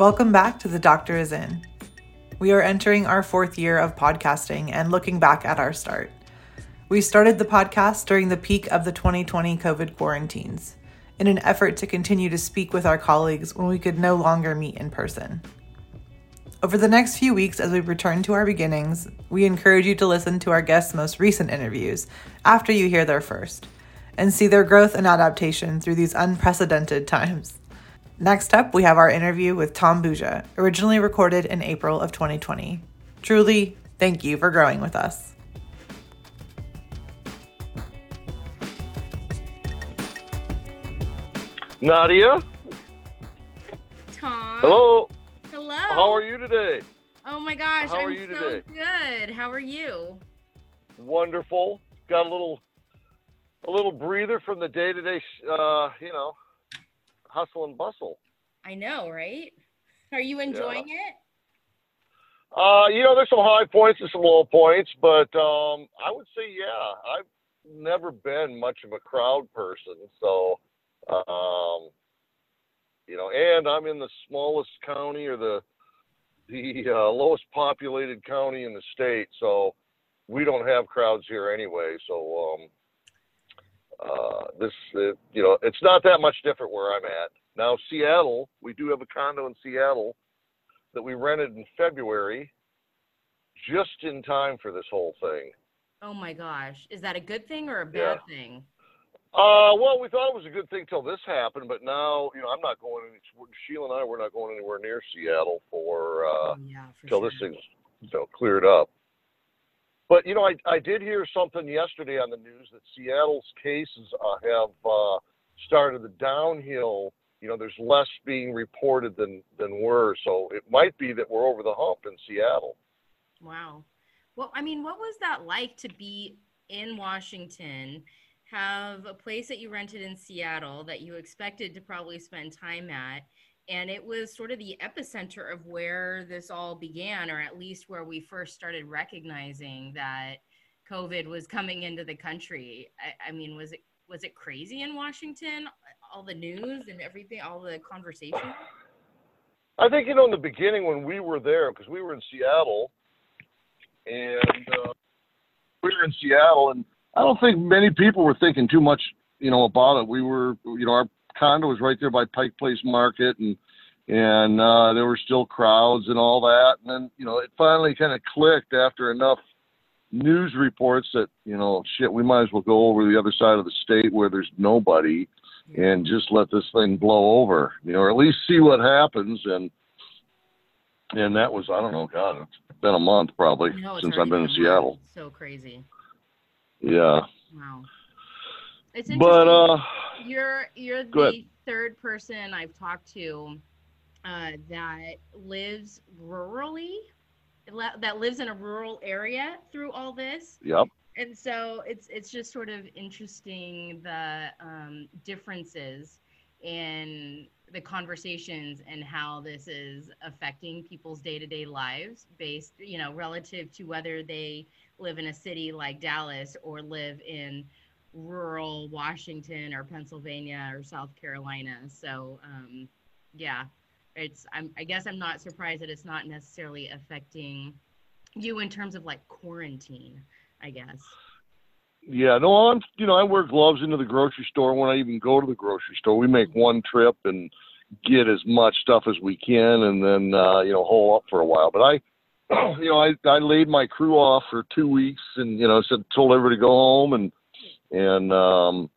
Welcome back to The Doctor Is In. We are entering our fourth year of podcasting and looking back at our start. We started the podcast during the peak of the 2020 COVID quarantines in an effort to continue to speak with our colleagues when we could no longer meet in person. Over the next few weeks, as we return to our beginnings, we encourage you to listen to our guests' most recent interviews after you hear their first and see their growth and adaptation through these unprecedented times. Next up, we have our interview with Tom Buggia, originally recorded in April of 2020. Truly, thank you for growing with us. Nadia? Tom. Hello. Hello. How are you today? Oh my gosh, How I'm are you so today? good. How are you? Wonderful. Got a little a little breather from the day-to-day uh, you know, hustle and bustle. I know, right? Are you enjoying it? Uh, you know, there's some high points and some low points, but um I would say yeah, I've never been much of a crowd person, so um you know, and I'm in the smallest county or the the uh, lowest populated county in the state, so we don't have crowds here anyway. So um, uh, this, uh, you know, it's not that much different where I'm at now. Seattle, we do have a condo in Seattle that we rented in February, just in time for this whole thing. Oh my gosh. Is that a good thing or a bad thing? Uh, well, we thought it was a good thing till this happened, but now, you know, I'm not going. Sheila and I, we're not going anywhere near Seattle for uh, Oh, yeah, for till sure. this thing's you know, cleared up. But you know, I, I did hear something yesterday on the news that Seattle's cases uh, have uh, started the downhill. You know, there's less being reported than than were, so it might be that we're over the hump in Seattle. Wow. Well, I mean, what was that like to be in Washington, have a place that you rented in Seattle that you expected to probably spend time at, and it was sort of the epicenter of where this all began, or at least where we first started recognizing that COVID was coming into the country. I, I mean, was it was it crazy in Washington? All the news and everything, all the conversation. I think you know in the beginning when we were there because we were in Seattle, and uh, we were in Seattle, and I don't think many people were thinking too much, you know, about it. We were, you know, our condo was right there by Pike Place Market, and and uh, there were still crowds and all that. And then you know, it finally kind of clicked after enough news reports that you know, shit, we might as well go over to the other side of the state where there's nobody and just let this thing blow over, you know, or at least see what happens. And and that was I don't know, God, it's been a month probably it's since I've been in. Seattle. So crazy. Yeah, Wow. It's interesting. but uh, you're you're the third person I've talked to uh, that lives rurally, that lives in a rural area through all this, yep, and so it's it's just sort of interesting the um, differences in the conversations and how this is affecting people's day-to-day lives based you know relative to whether they live in a city like Dallas or live in rural Washington or Pennsylvania or South Carolina. So um, yeah, it's I'm I guess I'm not surprised that it's not necessarily affecting you in terms of like quarantine. I guess. yeah. No, I'm you know I wear gloves into the grocery store when I even go to the grocery store. We make one trip and get as much stuff as we can, and then uh, you know hole up for a while. But I. You know, I I laid my crew off for two weeks, and you know, said told everybody to go home and and um,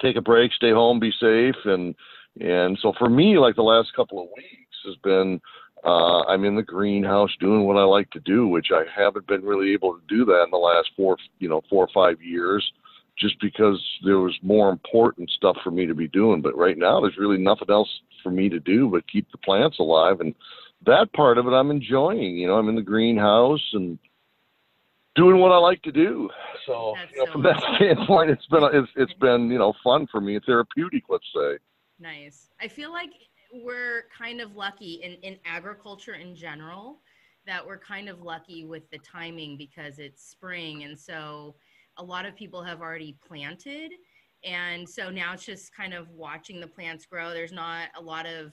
take a break, stay home, be safe, and and so for me, like the last couple of weeks has been, uh, I'm in the greenhouse doing what I like to do, which I haven't been really able to do that in the last four, you know, four or five years, just because there was more important stuff for me to be doing. But right now, there's really nothing else for me to do but keep the plants alive, and that part of it I'm enjoying. You know, I'm in the greenhouse and doing what I like to do. So, you know, so from that standpoint, it's been it's it's been you know fun for me, therapeutic, let's say. Nice. I feel like we're kind of lucky in, in agriculture in general that we're kind of lucky with the timing because it's spring. And so a lot of people have already planted. And so now it's just kind of watching the plants grow. There's not a lot of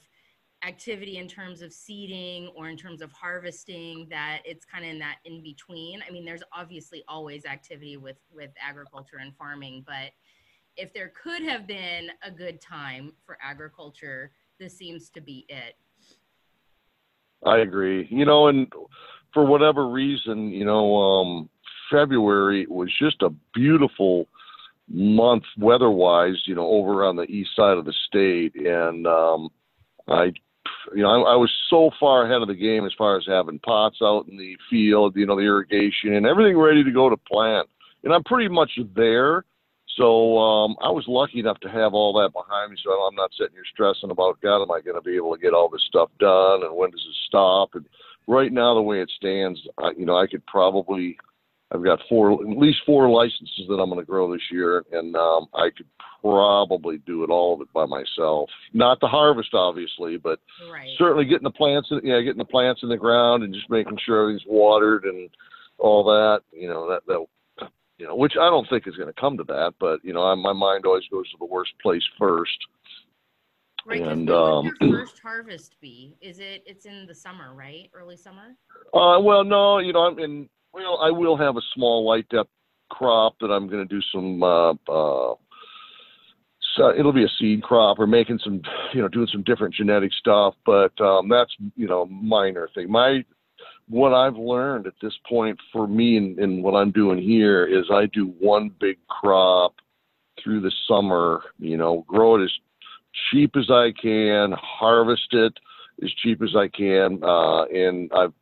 activity in terms of seeding or in terms of harvesting that it's kind of in that in between i mean there's obviously always activity with with agriculture and farming but if there could have been a good time for agriculture this seems to be it. I agree. You know and for whatever reason you know um february was just a beautiful month weather wise you know over on the east side of the state. And um I you know, I, I was so far ahead of the game as far as having pots out in the field, you know, the irrigation and everything ready to go to plant. And I'm pretty much there. So um, I was lucky enough to have all that behind me, so I'm not sitting here stressing about God, am I going to be able to get all this stuff done, and when does it stop? And right now, the way it stands, I, you know, I could probably I've got four, at least four licenses that I'm going to grow this year, and um, I could probably do it all of it by myself. Not the harvest, obviously, but right. certainly getting the plants, in, yeah, getting the plants in the ground and just making sure everything's watered and all that. You know that that you know, which I don't think is going to come to that, but you know, I, my mind always goes to the worst place first. Right, and um, your first harvest be? Is it? It's in the summer, right? Early summer. Uh, well, no, you know, I'm in well, I will have a small light depth crop that I'm going to do some. Uh, uh, so it'll be a seed crop or making some, you know, doing some different genetic stuff. But um, that's you know minor thing. My what I've learned at this point for me and, and what I'm doing here is I do one big crop through the summer. You know, grow it as cheap as I can, harvest it as cheap as I can, uh, and I've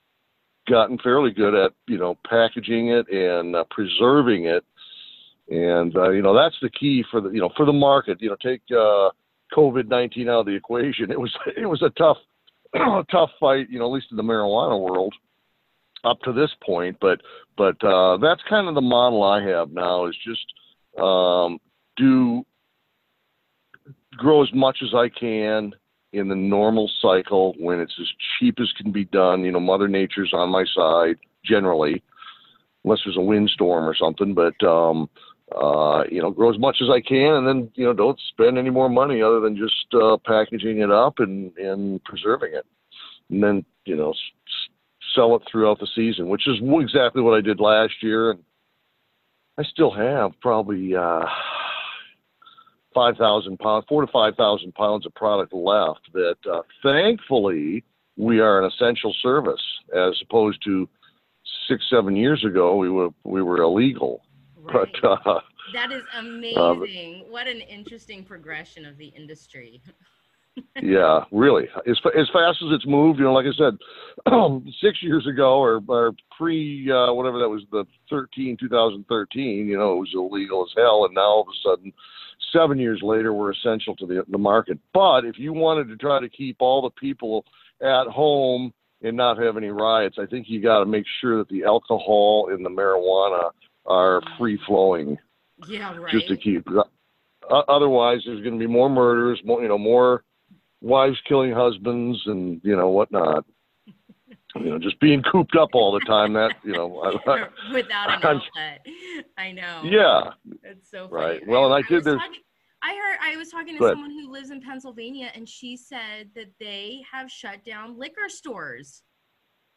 gotten fairly good at you know packaging it and uh, preserving it, and uh, you know that's the key for the you know for the market. You know, take uh, COVID nineteen out of the equation. It was it was a tough tough fight. You know, at least in the marijuana world up to this point. But but uh, that's kind of the model I have now is just um, do grow as much as I can in the normal cycle when it's as cheap as can be done. You know, Mother Nature's on my side generally, unless there's a windstorm or something. But um, uh, you know, grow as much as I can, and then you know, don't spend any more money other than just uh, packaging it up and and preserving it, and then you know, s- sell it throughout the season, which is exactly what I did last year, and I still have probably. Uh, five thousand pounds, four to five thousand pounds of product left. That uh, thankfully we are an essential service, as opposed to six, seven years ago we were we were illegal. Right. But uh, that is amazing. Uh, what an interesting progression of the industry. yeah, really. As as fast as it's moved, you know, like I said, six years ago or, or pre uh, whatever that was, the 13, 2013, you know, it was illegal as hell, and now all of a sudden seven years later were essential to the, the market. But if you wanted to try to keep all the people at home and not have any riots, I think you got to make sure that the alcohol and the marijuana are free flowing. Yeah, right. Just to keep. Otherwise, there's going to be more murders, more you know, more wives killing husbands, and you know whatnot. You know, just being cooped up all the time. That you know, without an outlet. I know. Yeah. It's so funny. right. Well, and I, I did. this. Talking, I heard. I was talking to someone who lives in Pennsylvania, and she said that they have shut down liquor stores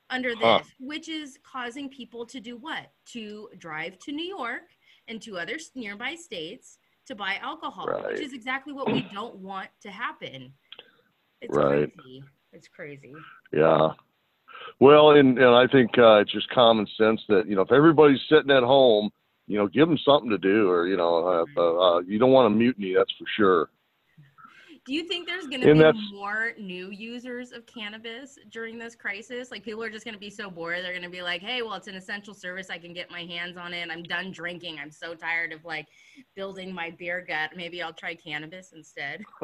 under this, huh. which is causing people to do what? To drive to New York and to other nearby states to buy alcohol, right. which is exactly what we don't want to happen. It's right. crazy. It's crazy. Yeah. Well, and, and I think uh, it's just common sense that you know if everybody's sitting at home, you know, give them something to do, or you know, uh, uh, uh you don't want a mutiny, that's for sure. Do you think there's going to be more new users of cannabis during this crisis? Like people are just going to be so bored, they're going to be like, "Hey, well, it's an essential service. I can get my hands on it. I'm done drinking. I'm so tired of like building my beer gut. Maybe I'll try cannabis instead."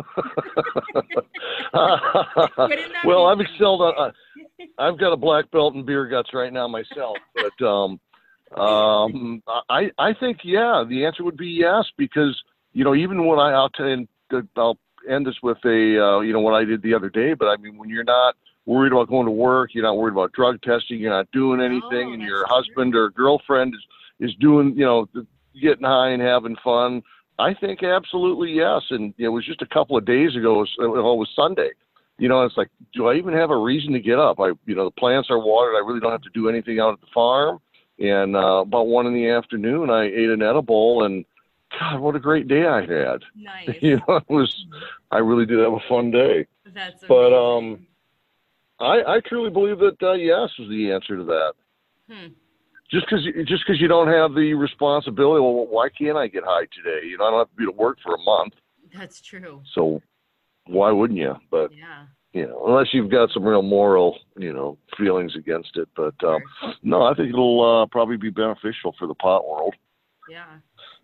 well, I've excelled. Uh, I've got a black belt in beer guts right now myself, but um, um, I I think yeah, the answer would be yes because you know even when I I'll, t- I'll end this with a uh, you know what I did the other day, but I mean when you're not worried about going to work, you're not worried about drug testing, you're not doing anything, oh, and your husband or girlfriend is is doing you know getting high and having fun. I think absolutely yes, and it was just a couple of days ago. It was, it was Sunday, you know, it's like, do I even have a reason to get up? I, you know, the plants are watered. I really don't have to do anything out at the farm. And uh, about one in the afternoon, I ate an edible, and God, what a great day I had. Nice. you know, it was. I really did have a fun day. That's But, um, I, I truly believe that uh, yes is the answer to that. Hmm. Just because just because you don't have the responsibility, well, why can't I get high today? You know, I don't have to be to work for a month, That's true. so why wouldn't you? But Yeah. you know, unless you've got some real moral, you know, feelings against it. But um, Sure. no, I think it'll uh, probably be beneficial for the pot world. Yeah.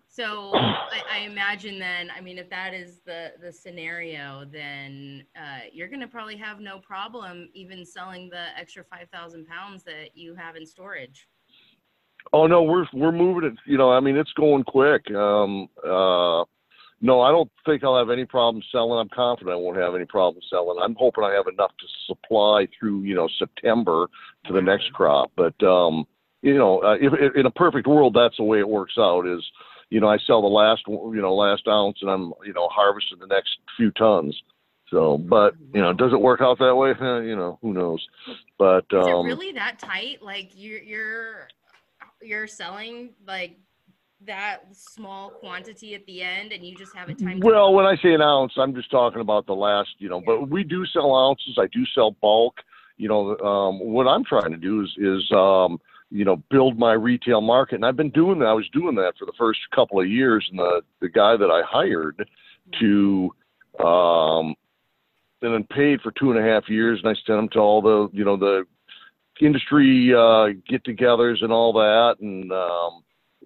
So I, I imagine then, I mean, if that is the the scenario, then uh, you're going to probably have no problem even selling the extra five thousand pounds that you have in storage. Oh no, we're we're moving it. You know, I mean, it's going quick. Um, uh, no, I don't think I'll have any problem selling. I'm confident I won't have any problem selling. I'm hoping I have enough to supply through you know September to the next crop. But um, you know, uh, if, if in a perfect world, that's the way it works out. Is you know, I sell the last you know last ounce, and I'm you know harvesting the next few tons. So, but you know, does it work out that way? You know, who knows? But Is it um, really that tight? Like you're you're you're selling like that small quantity at the end, and you just have it timed. Well, when I say an ounce, I'm just talking about the last, you know. But we do sell ounces. I do sell bulk. You know, um, what I'm trying to do is is um, you know build my retail market, and I've been doing that. I was doing that for the first couple of years, and the the guy that I hired to um, and then paid for two and a half years, and I sent him to all the you know the industry uh, get-togethers and all that, and um,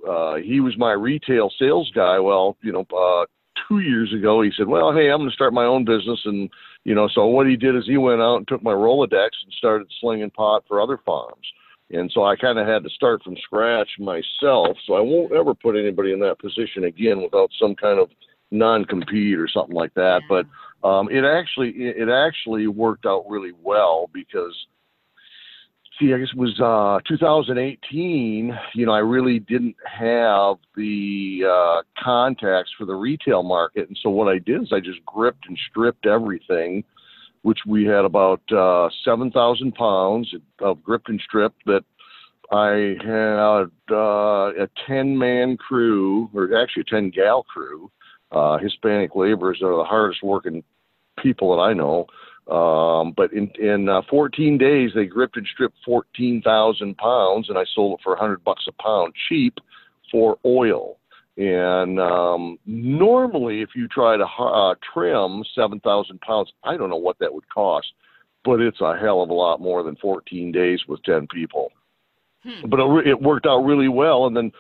uh, he was my retail sales guy. Well, you know, uh, two years ago, he said, "Well, hey, I'm going to start my own business," and you know, so what he did is he went out and took my Rolodex and started slinging pot for other farms. And so I kind of had to start from scratch myself. So I won't ever put anybody in that position again without some kind of non-compete or something like that. But um, it actually it actually worked out really well because see, I guess it was uh, 2018. You know, I really didn't have the uh, contacts for the retail market, and so what I did is I just gripped and stripped everything, which we had about uh, 7,000 pounds of gripped and stripped that. I had uh, a 10 man crew, or actually a 10 gal crew. Uh, Hispanic laborers are the hardest working people that I know. Um, but in in uh, 14 days, they gripped and stripped 14,000 pounds, and I sold it for 100 bucks a pound, cheap for oil. And um, normally, if you try to uh, trim 7,000 pounds, I don't know what that would cost, but it's a hell of a lot more than 14 days with 10 people. Hmm. But it, it worked out really well, and then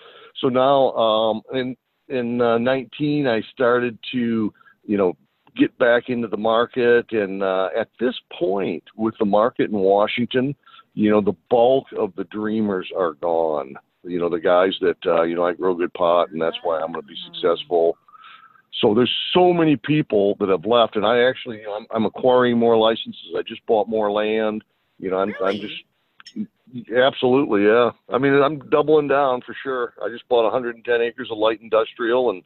so now um, in in uh, 19, I started to you know get back into the market. And uh, at this point, with the market in Washington, you know, the bulk of the dreamers are gone. You know, the guys that, uh, you know, I grow good pot and that's why I'm going to be successful. So there's so many people that have left. And I actually, you know, I'm, I'm acquiring more licenses. I just bought more land. You know, I'm, I'm just, absolutely, yeah. I mean, I'm doubling down for sure. I just bought 110 acres of light industrial and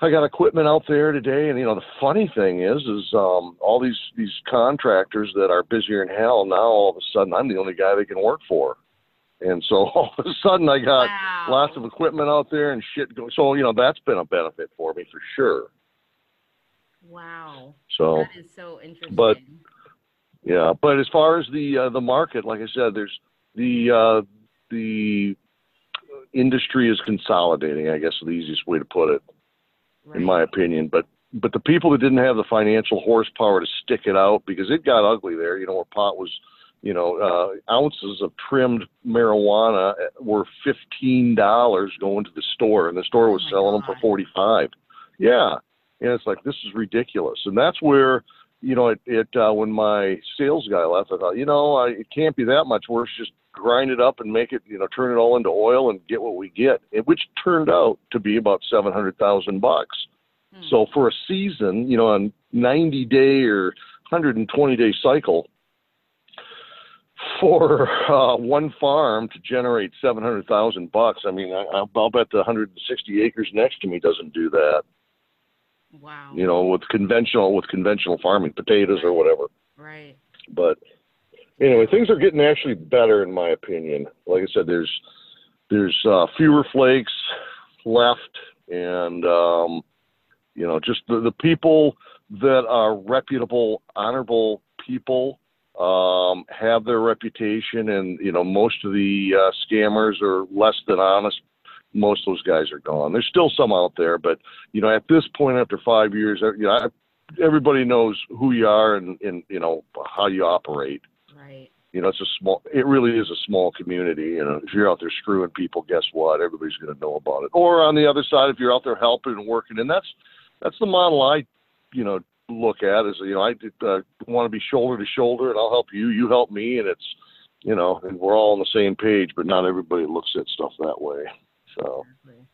I got equipment out there today, and you know the funny thing is, is um, all these these contractors that are busier than hell now. All of a sudden, I'm the only guy they can work for, and so all of a sudden, I got Wow. lots of equipment out there and shit. Go- so you know that's been a benefit for me for sure. Wow. So That is so interesting. but- yeah, but as far as the uh, the market, like I said, there's the uh, the industry is consolidating. I guess is the easiest way to put it. In my opinion. But but the people that didn't have the financial horsepower to stick it out because it got ugly there. You know, where pot was, you know, uh, ounces of trimmed marijuana were fifteen dollars going to the store, and the store was Oh selling them for forty five. Yeah, and it's like this is ridiculous, and that's where. You know, it, it uh, when my sales guy left, I thought, you know, I, it can't be that much worse. Just grind it up and make it, you know, turn it all into oil and get what we get, which turned out to be about seven hundred thousand bucks. Hmm. So for a season, you know, a 90 day or 120 day cycle for uh, one farm to generate 700,000 bucks. I mean, I, I'll bet the 160 acres next to me doesn't do that. Wow. You know, with conventional with conventional farming, potatoes or whatever. Right. But anyway, things are getting actually better in my opinion. Like I said, there's there's uh, fewer flakes left, and um, you know, just the, the people that are reputable, honorable people um, have their reputation, and you know, most of the uh, scammers are less than honest. Most of those guys are gone. There's still some out there, but you know, at this point, after five years, you know, I, everybody knows who you are and, and you know how you operate. Right. You know, it's a small. It really is a small community. You know, if you're out there screwing people, guess what? Everybody's going to know about it. Or on the other side, if you're out there helping and working, and that's that's the model I, you know, look at is you know I uh, want to be shoulder to shoulder, and I'll help you, you help me, and it's you know, and we're all on the same page. But not everybody looks at stuff that way. So. Exactly.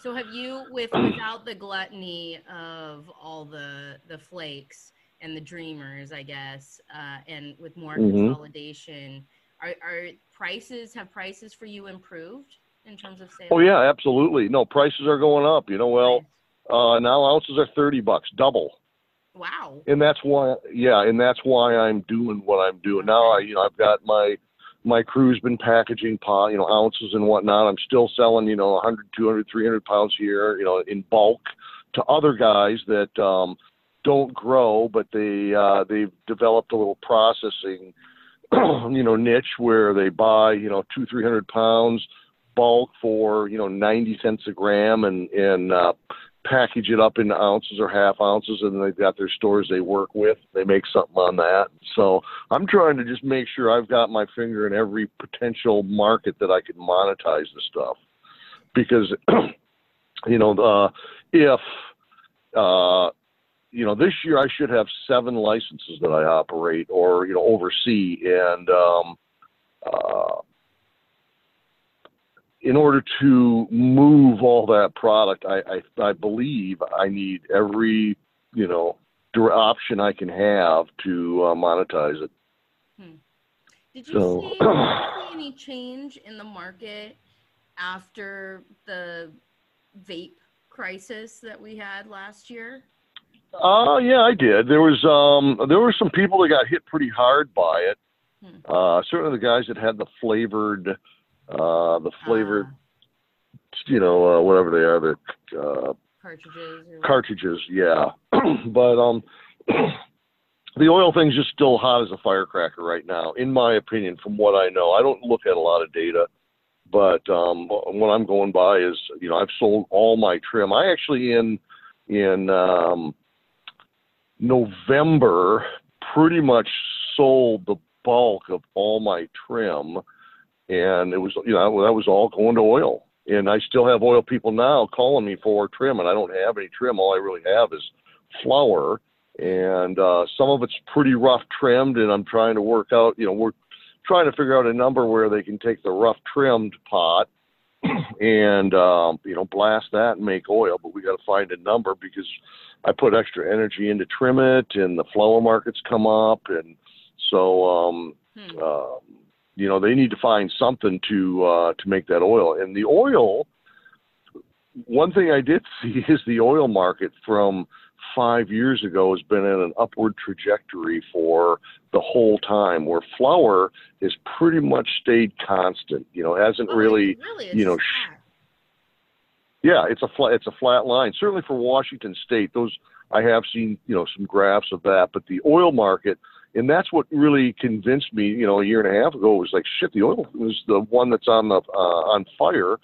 So have you, with without the gluttony of all the the flakes and the dreamers, I guess, uh, and with more Mhm. consolidation, are, are prices have prices for you improved in terms of sales? Oh yeah, absolutely. No, prices are going up. You know, well, uh, now ounces are thirty bucks, double. Wow. and that's why yeah and that's why i'm doing what i'm doing now i you know i've got my my crew's been packaging pot you know ounces and whatnot i'm still selling you know 100 200 300 pounds here you know in bulk to other guys that um don't grow but they uh they've developed a little processing you know niche where they buy you know two three hundred pounds bulk for you know 90 cents a gram and and uh package it up into ounces or half ounces and they've got their stores they work with. They make something on that. So i'm trying to just make sure i've got my finger in every potential market that i can monetize the stuff. Because you know if uh you know this year i should have seven licenses that i operate or you know oversee and um uh in order to move all that product, I, I, I believe I need every, you know, option I can have to uh, monetize it. Did you, So- see, did you see any change in the market after the vape crisis that we had last year? Oh yeah, I did. There was um there were some people that got hit pretty hard by it. Hmm. Uh, certainly the guys that had the flavored, uh, the flavored, Ah, you know, uh, whatever they are, the uh, cartridges. Cartridges, yeah. but um, the oil thing's just still hot as a firecracker right now, in my opinion. From what I know, I don't look at a lot of data, but um, what I'm going by is, you know, I've sold all my trim. I actually in in um, November pretty much sold the bulk of all my trim, and it was you know that was all going to oil. And I still have oil people now calling me for trim, and I don't have any trim. All I really have is flower, and uh, some of it's pretty rough trimmed. And I'm trying to work out. You know, we're trying to figure out a number where they can take the rough trimmed pot and um, you know blast that and make oil. But we got to find a number because I put extra energy into trim it, and the flower markets come up, and so um, Hmm. um, you know they need to find something to uh, to make that oil. And the oil, one thing I did see is the oil market from five years ago has been in an upward trajectory for the whole time, where flower has pretty much stayed constant. You know, hasn't Oh, really. really you know, sh- Yeah, it's a flat it's a flat line. Certainly for Washington State, those I have seen you know some graphs of that. But the oil market, and that's what really convinced me. You know, a year and a half ago was like shit. The oil was the one that's on the uh, on fire,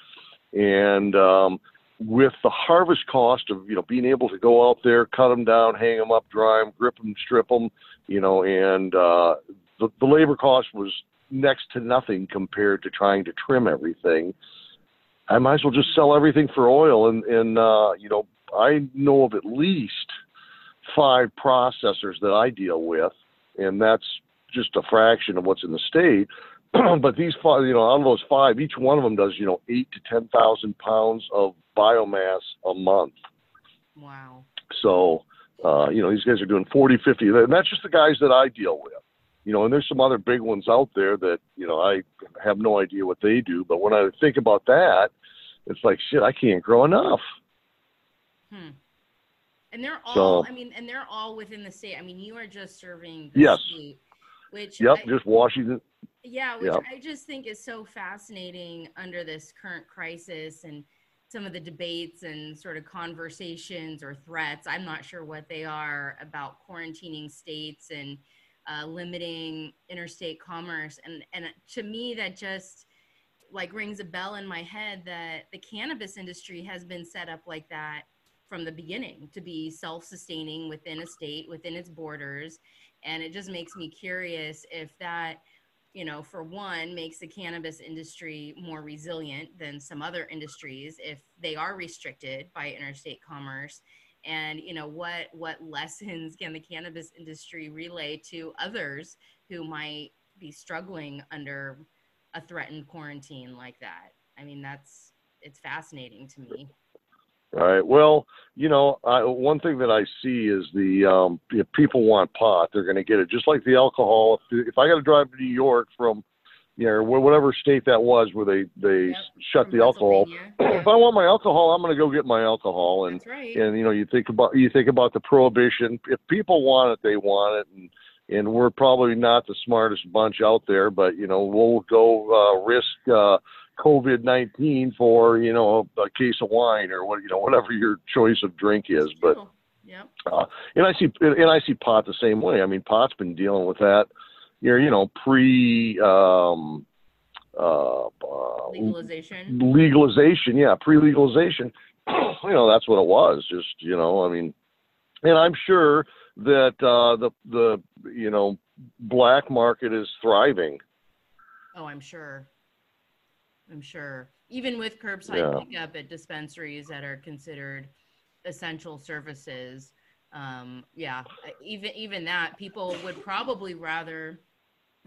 and um, with the harvest cost of you know being able to go out there, cut them down, hang them up, dry them, grip them, strip them, you know, and uh, the the labor cost was next to nothing compared to trying to trim everything. I might as well just sell everything for oil. And, and uh, you know, I know of at least five processors that I deal with, and that's just a fraction of what's in the state. but these five, you know, out of those five, each one of them does, you know, eight to 10,000 pounds of biomass a month. Wow. So, uh, you know, these guys are doing 40, 50, and that's just the guys that I deal with. You know, and there's some other big ones out there that, you know, I have no idea what they do. But when I think about that, it's like, shit, I can't grow enough. Hmm. And they're all, So- I mean, and they're all within the state. I mean, you are just serving the Yes. state, which Yep, I- just Washington. yeah, which Yep. I just think is so fascinating under this current crisis and some of the debates and sort of conversations or threats. I'm not sure what they are about quarantining states and uh, limiting interstate commerce. And and to me, that just like rings a bell in my head that the cannabis industry has been set up like that from the beginning to be self-sustaining within a state within its borders and it just makes me curious if that you know for one makes the cannabis industry more resilient than some other industries if they are restricted by interstate commerce. And you know what what lessons can the cannabis industry relay to others who might be struggling under a threatened quarantine like that? I mean that's it's fascinating to me Right. Well, you know, I, one thing that I see is the um, if people want pot, they're going to get it. Just like the alcohol. If, if I got to drive to New York from, you know, whatever state that was where they they Yep, shut From the alcohol. If I want my alcohol, I'm going to go get my alcohol. And right and you know, you think about you think about the prohibition. If people want it, they want it. And and we're probably not the smartest bunch out there, but you know, we'll go uh, risk. Uh, COVID nineteen for you know a, a case of wine or what you know whatever your choice of drink is. But yep uh, and I see and I see pot the same way. I mean, pot's been dealing with that. You're you know pre um, uh, uh, legalization legalization, yeah, pre legalization. you know that's what it was. Just you know, I mean, and I'm sure that uh, the the you know black market is thriving. Oh, I'm sure. I'm sure. Even with curbside Yeah. pickup at dispensaries that are considered essential services, um, yeah, even even that, people would probably rather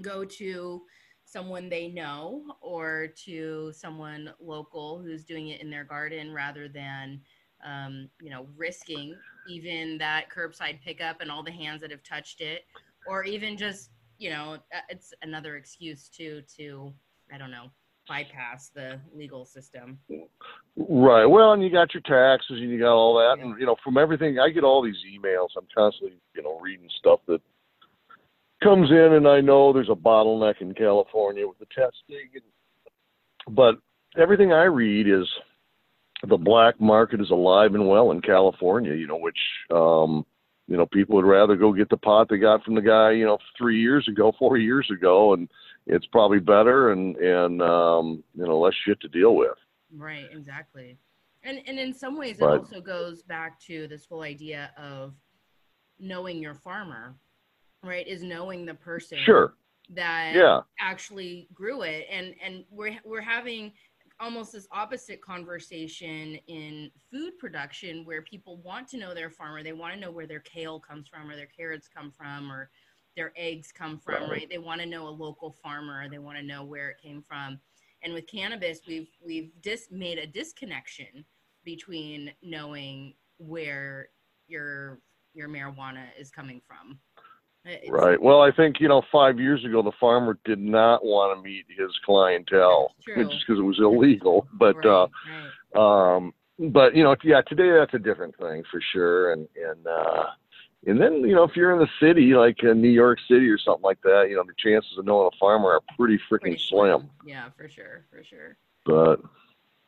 go to someone they know or to someone local who's doing it in their garden rather than um, you know risking even that curbside pickup and all the hands that have touched it or even just you know uh, it's another excuse too to i don't know bypass the legal system Right. Well, and you got your taxes and you got all that, and you know, from everything, I get all these emails. I'm constantly, you know, reading stuff that comes in, and I know there's a bottleneck in California with the testing, and, but everything I read is the black market is alive and well in California. You know, which, um, you know, people would rather go get the pot they got from the guy, you know, three years ago, four years ago, and it's probably better and and um, you know less shit to deal with. right exactly and and in some ways it also goes back to this whole idea of knowing your farmer right is knowing the person Sure. that Yeah. actually grew it and and we're we're having almost this opposite conversation in food production where people want to know their farmer they want to know where their kale comes from or their carrots come from or their eggs come from Right. they want to know a local farmer they want to know where it came from and with cannabis we've we've dis- made a disconnection between knowing where your your marijuana is coming from It's- Right. Well, I think you know, five years ago, the farmer did not want to meet his clientele True. just because it was illegal. But right, uh, right. um, but you know, yeah, today that's a different thing for sure. And and uh, and then you know, if you're in the city like uh, New York City or something like that, you know, the chances of knowing a farmer are pretty freaking slim. Yeah, for sure, for sure. But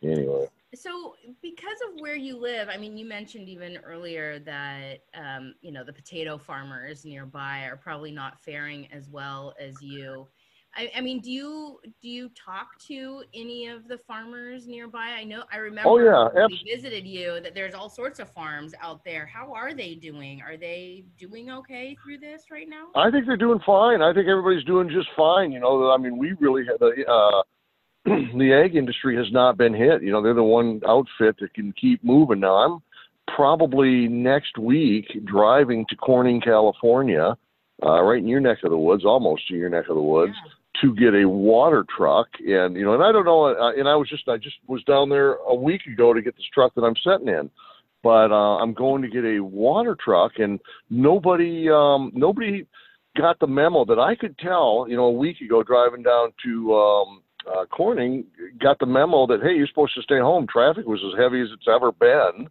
anyway, So, because of where you live, I mean, you mentioned even earlier that um, you know the potato farmers nearby are probably not faring as well as you. I, I mean, do you do you talk to any of the farmers nearby? I know I remember Oh, yeah, when we visited you that there's all sorts of farms out there. How are they doing? Are they doing okay through this right now? I think they're doing fine. I think everybody's doing just fine. You know, I mean, we really had the uh, the egg industry has not been hit. You know, they're the one outfit that can keep moving. Now, I'm probably next week driving to Corning, California, uh, right in your neck of the woods, almost in your neck of the woods, to get a water truck. And you know, and I don't know. Uh, and I was just I just was down there a week ago to get this truck that I'm sitting in. But uh, I'm going to get a water truck, and nobody um, nobody got the memo that I could tell. You know, a week ago driving down to um, uh, Corning, got the memo that hey, you're supposed to stay home. Traffic was as heavy as it's ever been,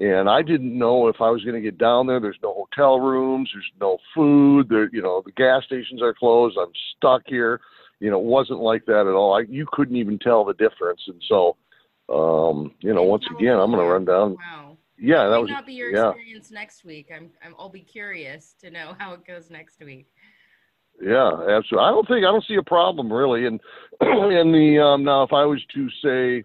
and I didn't know if I was going to get down there. There's no hotel rooms, there's no food. There, you know, the gas stations are closed. I'm stuck here. You know, it wasn't like that at all. I, you couldn't even tell the difference, and so, um, you know, once again, I'm going to run down. Wow. Yeah, That that may was not be your yeah. experience next week. I'm, I'm I'll be curious to know how it goes next week. Yeah, absolutely. I don't think I don't see a problem really. And and the um, now, if I was to say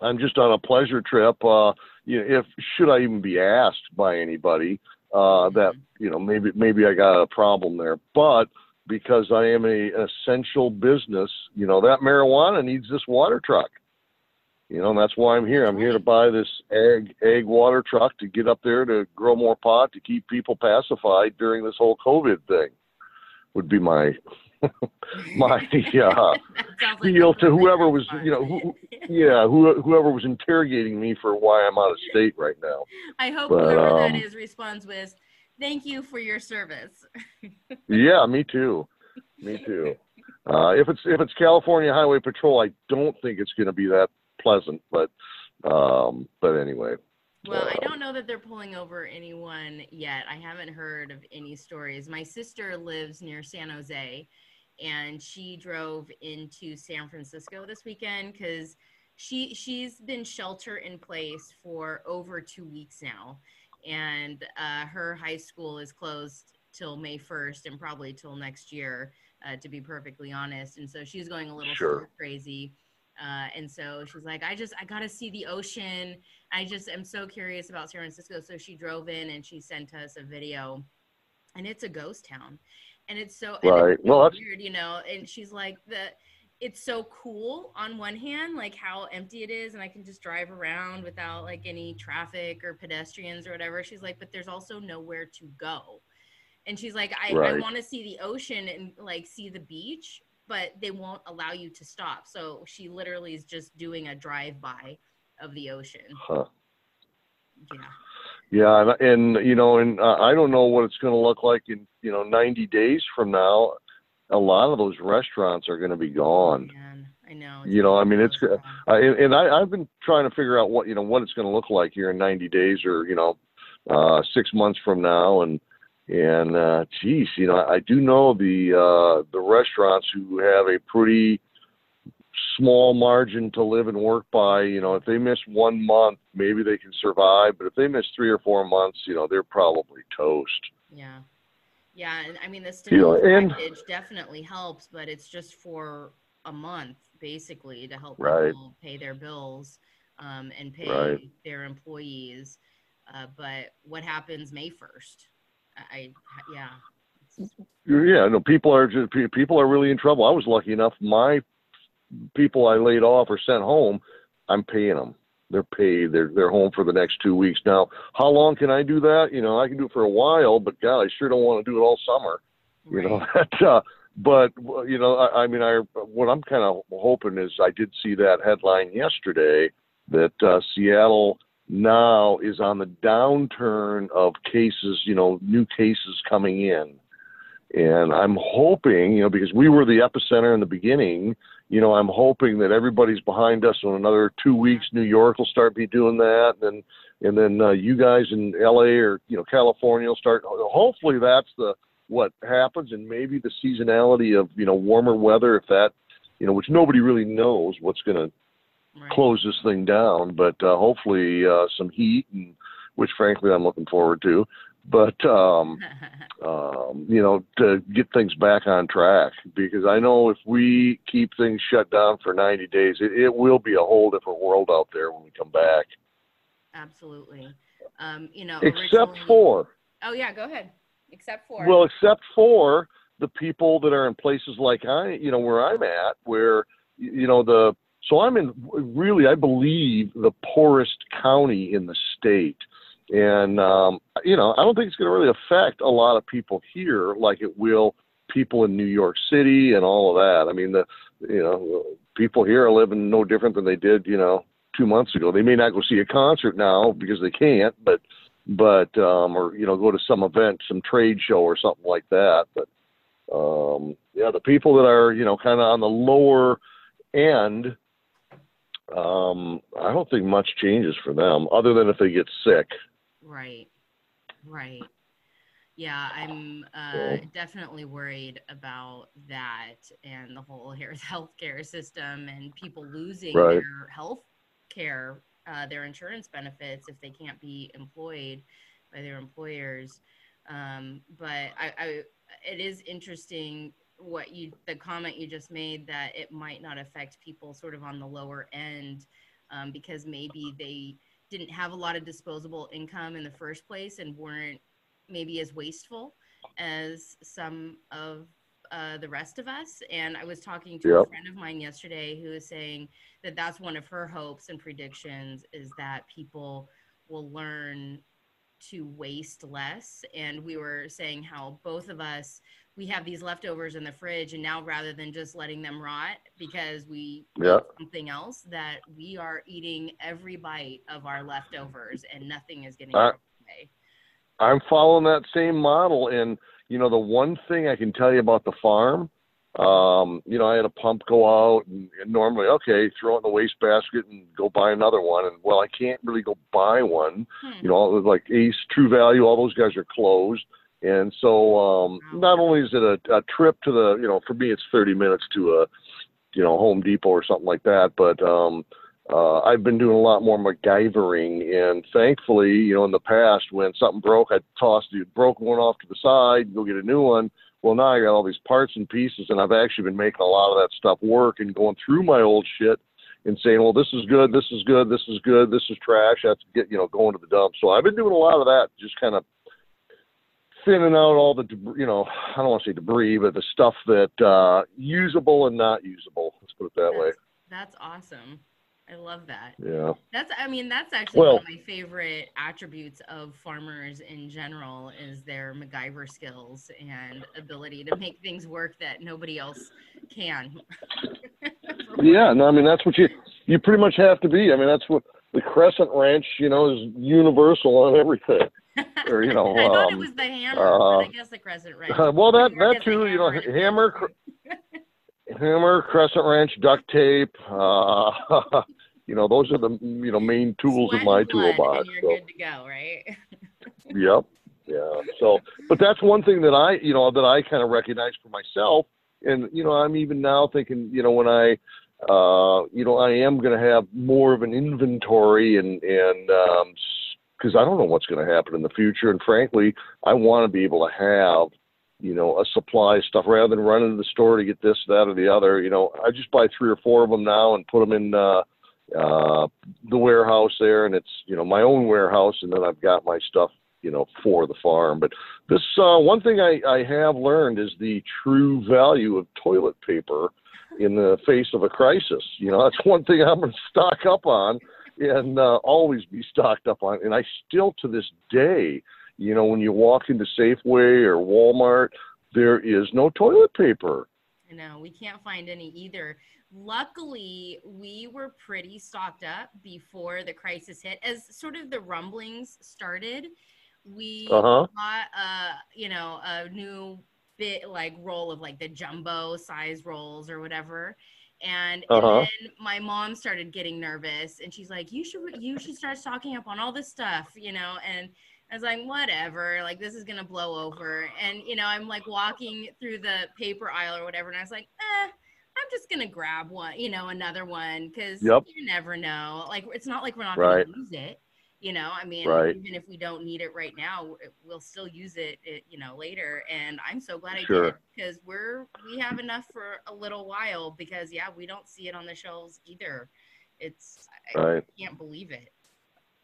I'm just on a pleasure trip, uh, you know, if should I even be asked by anybody uh, that you know maybe maybe I got a problem there, but because I am a essential business, you know that marijuana needs this water truck. You know, and that's why I'm here. I'm here to buy this egg egg water truck to get up there to grow more pot to keep people pacified during this whole COVID thing. Would be my my uh, like the to whoever was, you know, who, yeah, who, whoever was interrogating me for why I'm out of state right now. I hope but, whoever um, that is responds with, "Thank you for your service." Yeah, me too, me too. Uh, if it's if it's California Highway Patrol, I don't think it's going to be that pleasant, but um, but anyway, Well, I Uh, don't know that they're pulling over anyone yet. I haven't heard of any stories. My sister lives near San Jose, and she drove into San Francisco this weekend because she she's been shelter in place for over two weeks now, and uh, her high school is closed till May first and probably till next year, uh, to be perfectly honest. And so she's going a little Sure. crazy. Uh, and so she's like, I just I gotta see the ocean. I just am so curious about San Francisco. So she drove in and she sent us a video, and it's a ghost town, and it's so Right. It's so Well, weird, you know. And she's like, the it's so cool on one hand, like how empty it is, and I can just drive around without like any traffic or pedestrians or whatever. She's like, but there's also nowhere to go. And she's like, I, I want to see the ocean and like see the beach, but they won't allow you to stop. So she literally is just doing a drive by of the ocean. huh. Yeah. Yeah, and, and you know, and uh, I don't know what it's going to look like in you know 90 days from now. A lot of those restaurants are going to be gone. Man, I know. You know, I mean, it's I, and and I, I've been trying to figure out what you know what it's going to look like here in 90 days or you know uh, six months from now, and and uh, geez, you know, I do know the uh, the restaurants who have a pretty small margin to live and work by. You know, if they miss one month, maybe they can survive, but if they miss three or four months, you know, they're probably toast. Yeah. Yeah, and I mean the You know, stimulus and- package definitely helps, but it's just for a month basically to help Right. people pay their bills um, and pay Right. their employees. Uh, but what happens May first? I, I yeah. Yeah, no, people are just people are really in trouble. I was lucky enough. My people I laid off or sent home, I'm paying them. They're paid. They're they're home for the next two weeks. Now, how long can I do that? You know, I can do it for a while, but God, I sure don't want to do it all summer. You know, that, uh, but you know, I, I mean, I what I'm kind of hoping is I did see that headline yesterday that uh, Seattle now is on the downturn of cases. You know, new cases coming in. And I'm hoping, you know, because we were the epicenter in the beginning, you know, I'm hoping that everybody's behind us. In another two weeks, New York will start be doing that, and and then uh, you guys in LA or you know California will start. Hopefully, that's the what happens, and maybe the seasonality of you know warmer weather, if that, you know, which nobody really knows what's going to right. close this thing down, but uh, hopefully uh, some heat, and which frankly I'm looking forward to. But um, um, you know, to get things back on track because I know if we keep things shut down for 90 days, it, it will be a whole different world out there when we come back. Absolutely. Um, you know, Except for, Oh yeah, go ahead. Except for well, except for the people that are in places like I, you know, where I'm at, where, you know, the, so I'm in really, I believe, the poorest county in the state. And, um, you know, I don't think it's going to really affect a lot of people here like it will people in New York City and all of that. I mean, the, you know, people here are living no different than they did, you know, two months ago. They may not go see a concert now because they can't, but, but, um, or, you know, go to some event, some trade show or something like that. But, um, yeah, the people that are, you know, kind of on the lower end, um, I don't think much changes for them, other than if they get sick. Right. Right. Yeah, I'm uh, definitely worried about that and the whole healthcare system and people losing Right. their health care, uh, their insurance benefits if they can't be employed by their employers. Um, but I, I, it is interesting what you, the comment you just made that it might not affect people sort of on the lower end um, because maybe they didn't have a lot of disposable income in the first place and weren't maybe as wasteful as some of uh, the rest of us. And I was talking to a friend of mine yesterday who was saying that that's one of her hopes and predictions is that people will learn to waste less. And we were saying how both of us we have these leftovers in the fridge and now rather than just letting them rot because we Yeah. something else that we are eating every bite of our leftovers and nothing is getting Uh, away. I'm following that same model, and you know, the one thing I can tell you about the farm, um, you know, I had a pump go out, and, and normally, okay, throw it in the waste basket and go buy another one, and well, I can't really go buy one. Hmm. You know, it was like Ace, True Value, all those guys are closed. And so, um, not only is it a, a trip to the, you know, for me it's 30 minutes to a, you know, Home Depot or something like that. But um, uh, I've been doing a lot more MacGyvering, and thankfully, you know, in the past when something broke, I'd toss the broken one off to the side, go get a new one. Well, now I got all these parts and pieces, and I've actually been making a lot of that stuff work and going through my old shit and saying, well, this is good, this is good, this is good, this is trash. That's get you know going to the dump. So I've been doing a lot of that, just kind of thinning out all the you know, I don't want to say debris, but the stuff that uh, usable and not usable. Let's put it that way. That's, that's awesome. I love that. Yeah. That's I mean that's actually Well- one of my favorite attributes of farmers in general is their MacGyver skills and ability to make things work that nobody else can. Yeah, no, I mean that's what you you pretty much have to be. I mean that's what the crescent wrench, you know, is universal on everything. Or, you know, I thought it um, was the hammer, uh, but I guess the crescent wrench. well, that that too, you know, hammer. hammer, cr- hammer, crescent wrench, duct tape. Uh, you know, those are the you know main tools Sweat in my toolbox. You're so. good to go, right? Yep. Yeah. So, but that's one thing that I, you know, that I kind of recognize for myself. And, you know, I'm even now thinking, you know, when I, uh, you know, I am going to have more of an inventory and, and, um, because I don't know what's going to happen in the future. And frankly, I want to be able to have, you know, a supply of stuff rather than running to the store to get this, that, or the other. You know, I just buy three or four of them now and put them in, uh, uh, the warehouse there, and it's you know my own warehouse, and then I've got my stuff you know for the farm. But this uh, one thing I, I have learned is the true value of toilet paper in the face of a crisis. You know that's one thing I'm going to stock up on and uh, always be stocked up on. And I still to this day, you know, when you walk into Safeway or Walmart, there is no toilet paper. I know we can't find any either. Luckily, we were pretty stocked up before the crisis hit. As sort of the rumblings started, we Uh huh. bought a you know a new bit like roll of like the jumbo size rolls or whatever. And, and Uh-huh. then my mom started getting nervous, and she's like, "You should you should start stocking up on all this stuff, you know." And I was like, "Whatever, like this is gonna blow over." And you know, I'm like walking through the paper aisle or whatever, and I was like, "Eh, I'm just gonna grab one, you know, another one, because Yep. you never know. Like it's not like we're not Right. gonna use it." You know, I mean, Right. even if we don't need it right now, we'll still use it, it, you know, later. And I'm so glad I Sure. did because we're we have enough for a little while. Because yeah, we don't see it on the shelves either. It's I, I can't believe it.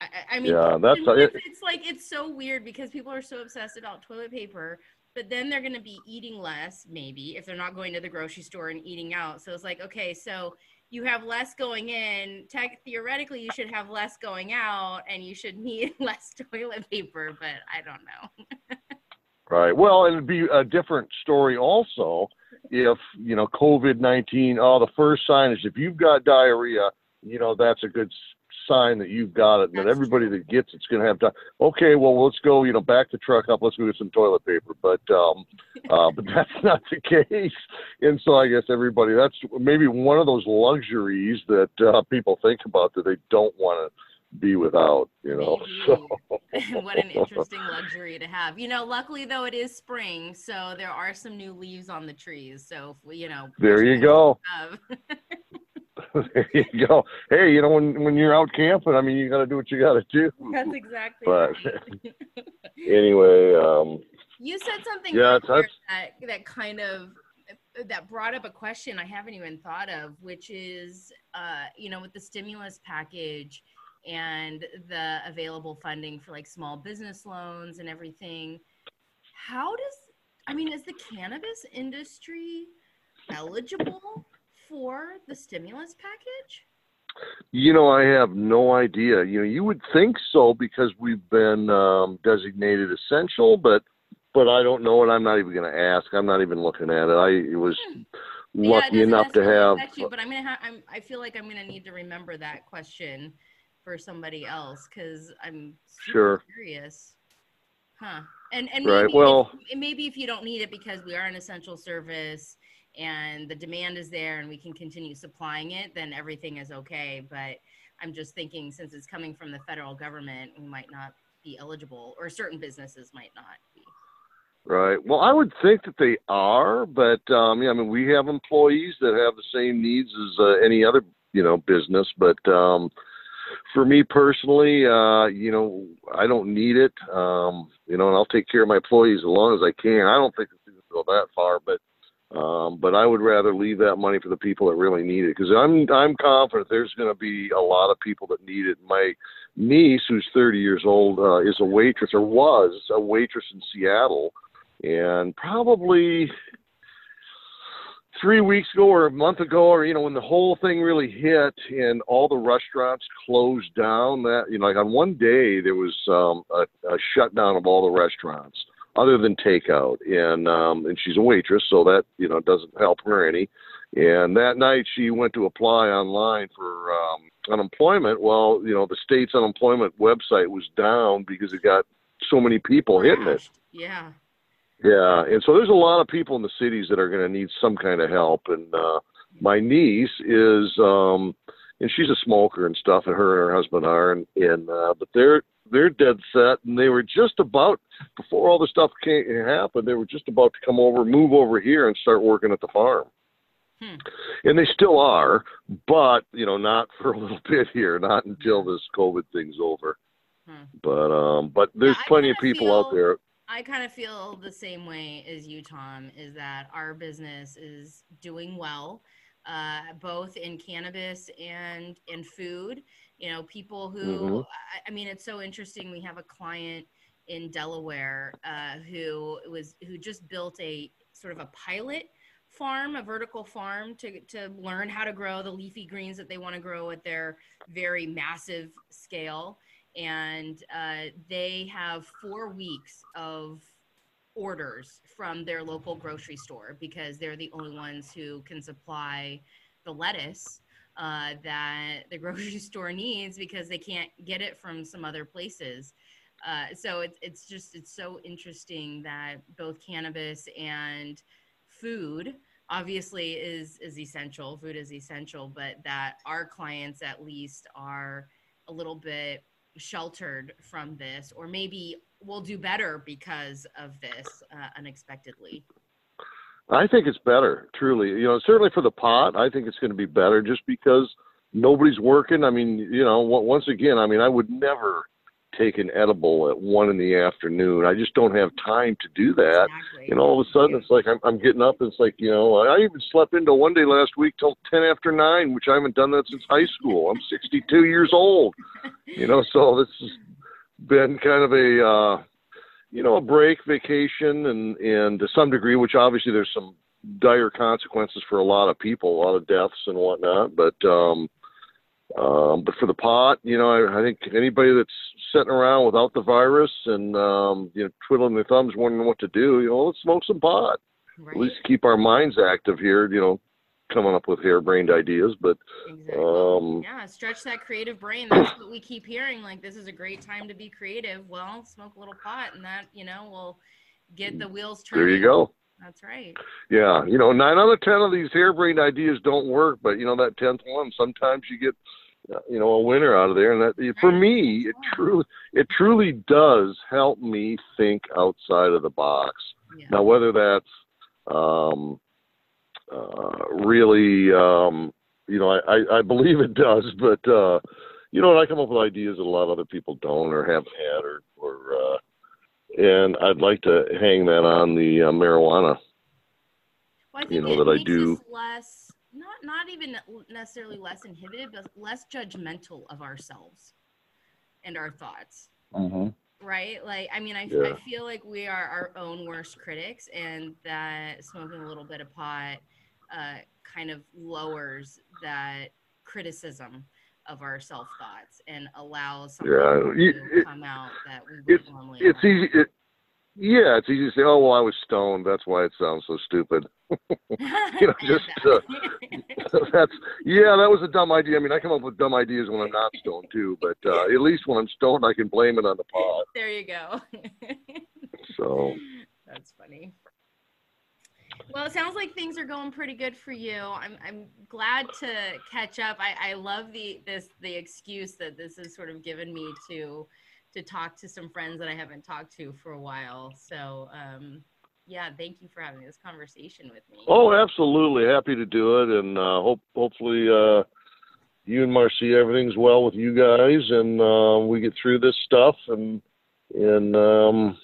I, I- mean, Yeah, that's it. it's, it's like it's so weird because people are so obsessed about toilet paper, but then they're going to be eating less, maybe if they're not going to the grocery store and eating out. So it's like, okay, so you have less going in. Tech, theoretically, you should have less going out, and you should need less toilet paper. But I don't know. Right. Well, it'd be a different story also if, you know, COVID 19, oh, the first sign is if you've got diarrhea, you know, that's a good sign that you've got it, and That's that everybody true. that gets it's going to have to. Okay, well, let's go. You know, back the truck up. Let's go get some toilet paper. But um, uh, but that's not the case. And so I guess everybody that's maybe one of those luxuries that uh, people think about that they don't want to be without. You know. So what an interesting luxury to have. You know, luckily though it is spring, so there are some new leaves on the trees. So if we, you know, there you go. there you go. Hey, you know when when you're out camping, I mean, you got to do what you got to do. That's exactly But- right. Anyway, um, You said something Yeah, that that kind of that brought up a question I haven't even thought of, which is, uh, you know, with the stimulus package and the available funding for like small business loans and everything. How does I mean, is the cannabis industry eligible for the stimulus package? You know, I have no idea. You know, you would think so because we've been um, designated essential, but but I don't know, and I'm not even going to ask. I'm not even looking at it. I was Hmm. Lucky doesn't enough to have. you, but I'm gonna have. I'm. I feel like I'm gonna need to remember that question for somebody else because I'm Sure. curious. Huh? And and Right, maybe well- if, maybe if you don't need it because we are an essential service and the demand is there and we can continue supplying it, then everything is okay. But I'm just thinking since it's coming from the federal government, we might not be eligible, or certain businesses might not be. Right. Well, I would think that they are, but um, yeah, I mean, we have employees that have the same needs as uh, any other, you know, business. But um, for me personally, uh, you know, I don't need it. Um, you know, and I'll take care of my employees as long as I can. I don't think it's going to go that far, but um, but I would rather leave that money for the people that really need it because I'm I'm confident there's going to be a lot of people that need it. My niece, who's 30 years old, uh, is a waitress or was a waitress in Seattle and probably three weeks ago or a month ago or you know when the whole thing really hit and all the restaurants closed down that you know like on one day there was um a, a shutdown of all the restaurants other than takeout. And um and she's a waitress so that you know doesn't help her any. And that night she went to apply online for um unemployment. Well you know the state's unemployment website was down because it got so many people hitting it. Yeah. yeah, and so there's a lot of people in the cities that are going to need some kind of help. And uh, my niece is, um, and she's a smoker and stuff, and her and her husband are, and, and uh, but they're they're dead set, and they were just about before all the stuff came happened. They were just about to come over, move over here, and start working at the farm. Hmm. And they still are, but you know, not for a little bit here, not until this COVID thing's over. Hmm. But um, but there's I plenty of people out there. I kind of feel the same way as you, Tom, is that our business is doing well, uh, both in cannabis and in food. You know, people who, Mhm. I, I mean, it's so interesting. We have a client in Delaware uh, who was who just built a sort of a pilot farm, a vertical farm to to learn how to grow the leafy greens that they want to grow at their very massive scale and uh, they have four weeks of orders from their local grocery store because they're the only ones who can supply the lettuce uh, that the grocery store needs because they can't get it from some other places. Uh, so it's it's just it's so interesting that both cannabis and food obviously is is essential. Food is essential, but that our clients at least are a little bit sheltered from this, or maybe will do better because of this uh, unexpectedly. I think it's better, truly. You know, certainly for the pot, I think it's going to be better just because nobody's working. I mean, you know, once again, I mean, I would never take an edible at one in the afternoon. I just don't have time to do that. Exactly. And all of a sudden, it's like I'm, I'm getting up. And it's like you know, I even slept into one day last week till ten after nine, which I haven't done that since high school. I'm 62 years old. You know, so this has been kind of a uh, you know a break, vacation, and and to some degree, which obviously there's some dire consequences for a lot of people, a lot of deaths and whatnot. But um, um, but for the pot, you know, I, I think anybody that's sitting around without the virus and um, you know twiddling their thumbs, wondering what to do, you know, let's smoke some pot. right? At least keep our minds active here. You know, coming up with harebrained ideas, but Exactly. um, yeah, stretch that creative brain. That's what we keep hearing. Like, this is a great time to be creative. Well, smoke a little pot, and that you know will get the wheels turning. there you go. That's right. Yeah, you know, nine out of ten of these harebrained ideas don't work, but you know that tenth one, sometimes you get, uh, you know, a winner out of there, and that for me, it truly, it truly does help me think outside of the box. Yeah. Now, whether that's um, really, um, you know, I, I, I believe it does, but uh, you know, I come up with ideas that a lot of other people don't or haven't had, or, or uh, and I'd like to hang that on the uh, marijuana. Well, I think you know, it that I do- less not not even necessarily less inhibited, but less judgmental of ourselves and our thoughts. Right? Like, I mean, I, I feel like we are our own worst critics, and that smoking a little bit of pot uh, kind of lowers that criticism of our self thoughts and allows something Yeah, to it- come out that we would it's- normally. It's easy. It, yeah, it's easy to say, "Oh, well, I was stoned. That's why it sounds so stupid." you know, just, uh, That's yeah, that was a dumb idea. I mean, I come up with dumb ideas when I'm not stoned too, but uh, at least when I'm stoned, I can blame it on the pot. there you go. So That's funny. Well, it sounds like things are going pretty good for you. I'm I'm glad to catch up. I, I love the this the excuse that this has sort of given me to to talk to some friends that I haven't talked to for a while. So um yeah, thank you for having this conversation with me. oh, absolutely happy to do it, and uh, hope hopefully uh, you and Marcia everything's well with you guys, and uh, we get through this stuff, and and um,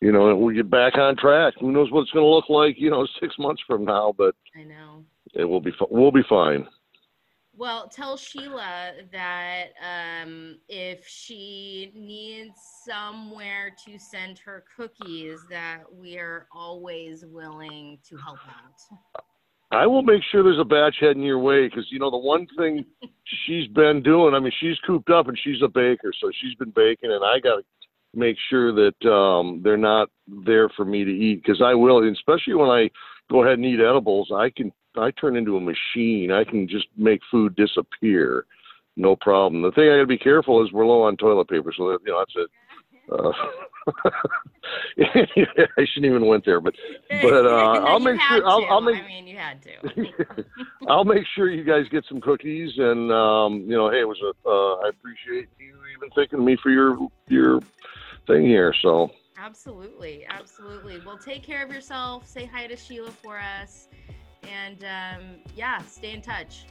you know we get back on track. Who knows what it's going to look like, you know, six months from now, but I know. it will be we'll be fine. Well, tell Sheila that um, if she needs somewhere to send her cookies, that we are always willing to help out. I will make sure there's a batch heading your way because you know the one thing she's been doing. I mean, she's cooped up and she's a baker, so she's been baking, and I got make sure that um, they're not there for me to eat because I will, especially when I go ahead and eat edibles. I can I turn into a machine. I can just make food disappear, no problem. The thing I got to be careful is we're low on toilet paper, so that, you know that's. Uh, I shouldn't even went there, but But, uh, I'll make sure- I'll- I'll make- I mean, you had to. I'll make sure you guys get some cookies, and um, you know, hey, it was a. Uh, I appreciate you even thinking of me for your your thing here. So Absolutely, absolutely. Well, take care of yourself. Say hi to Sheila for us, and um, yeah, stay in touch.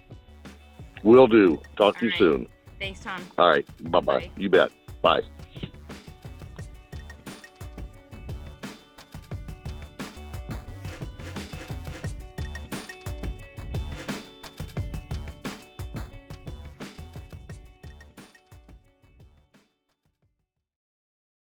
we'll do. Talk to you All right. soon. Thanks, Tom. All right. Bye bye. Bye. You bet. Bye.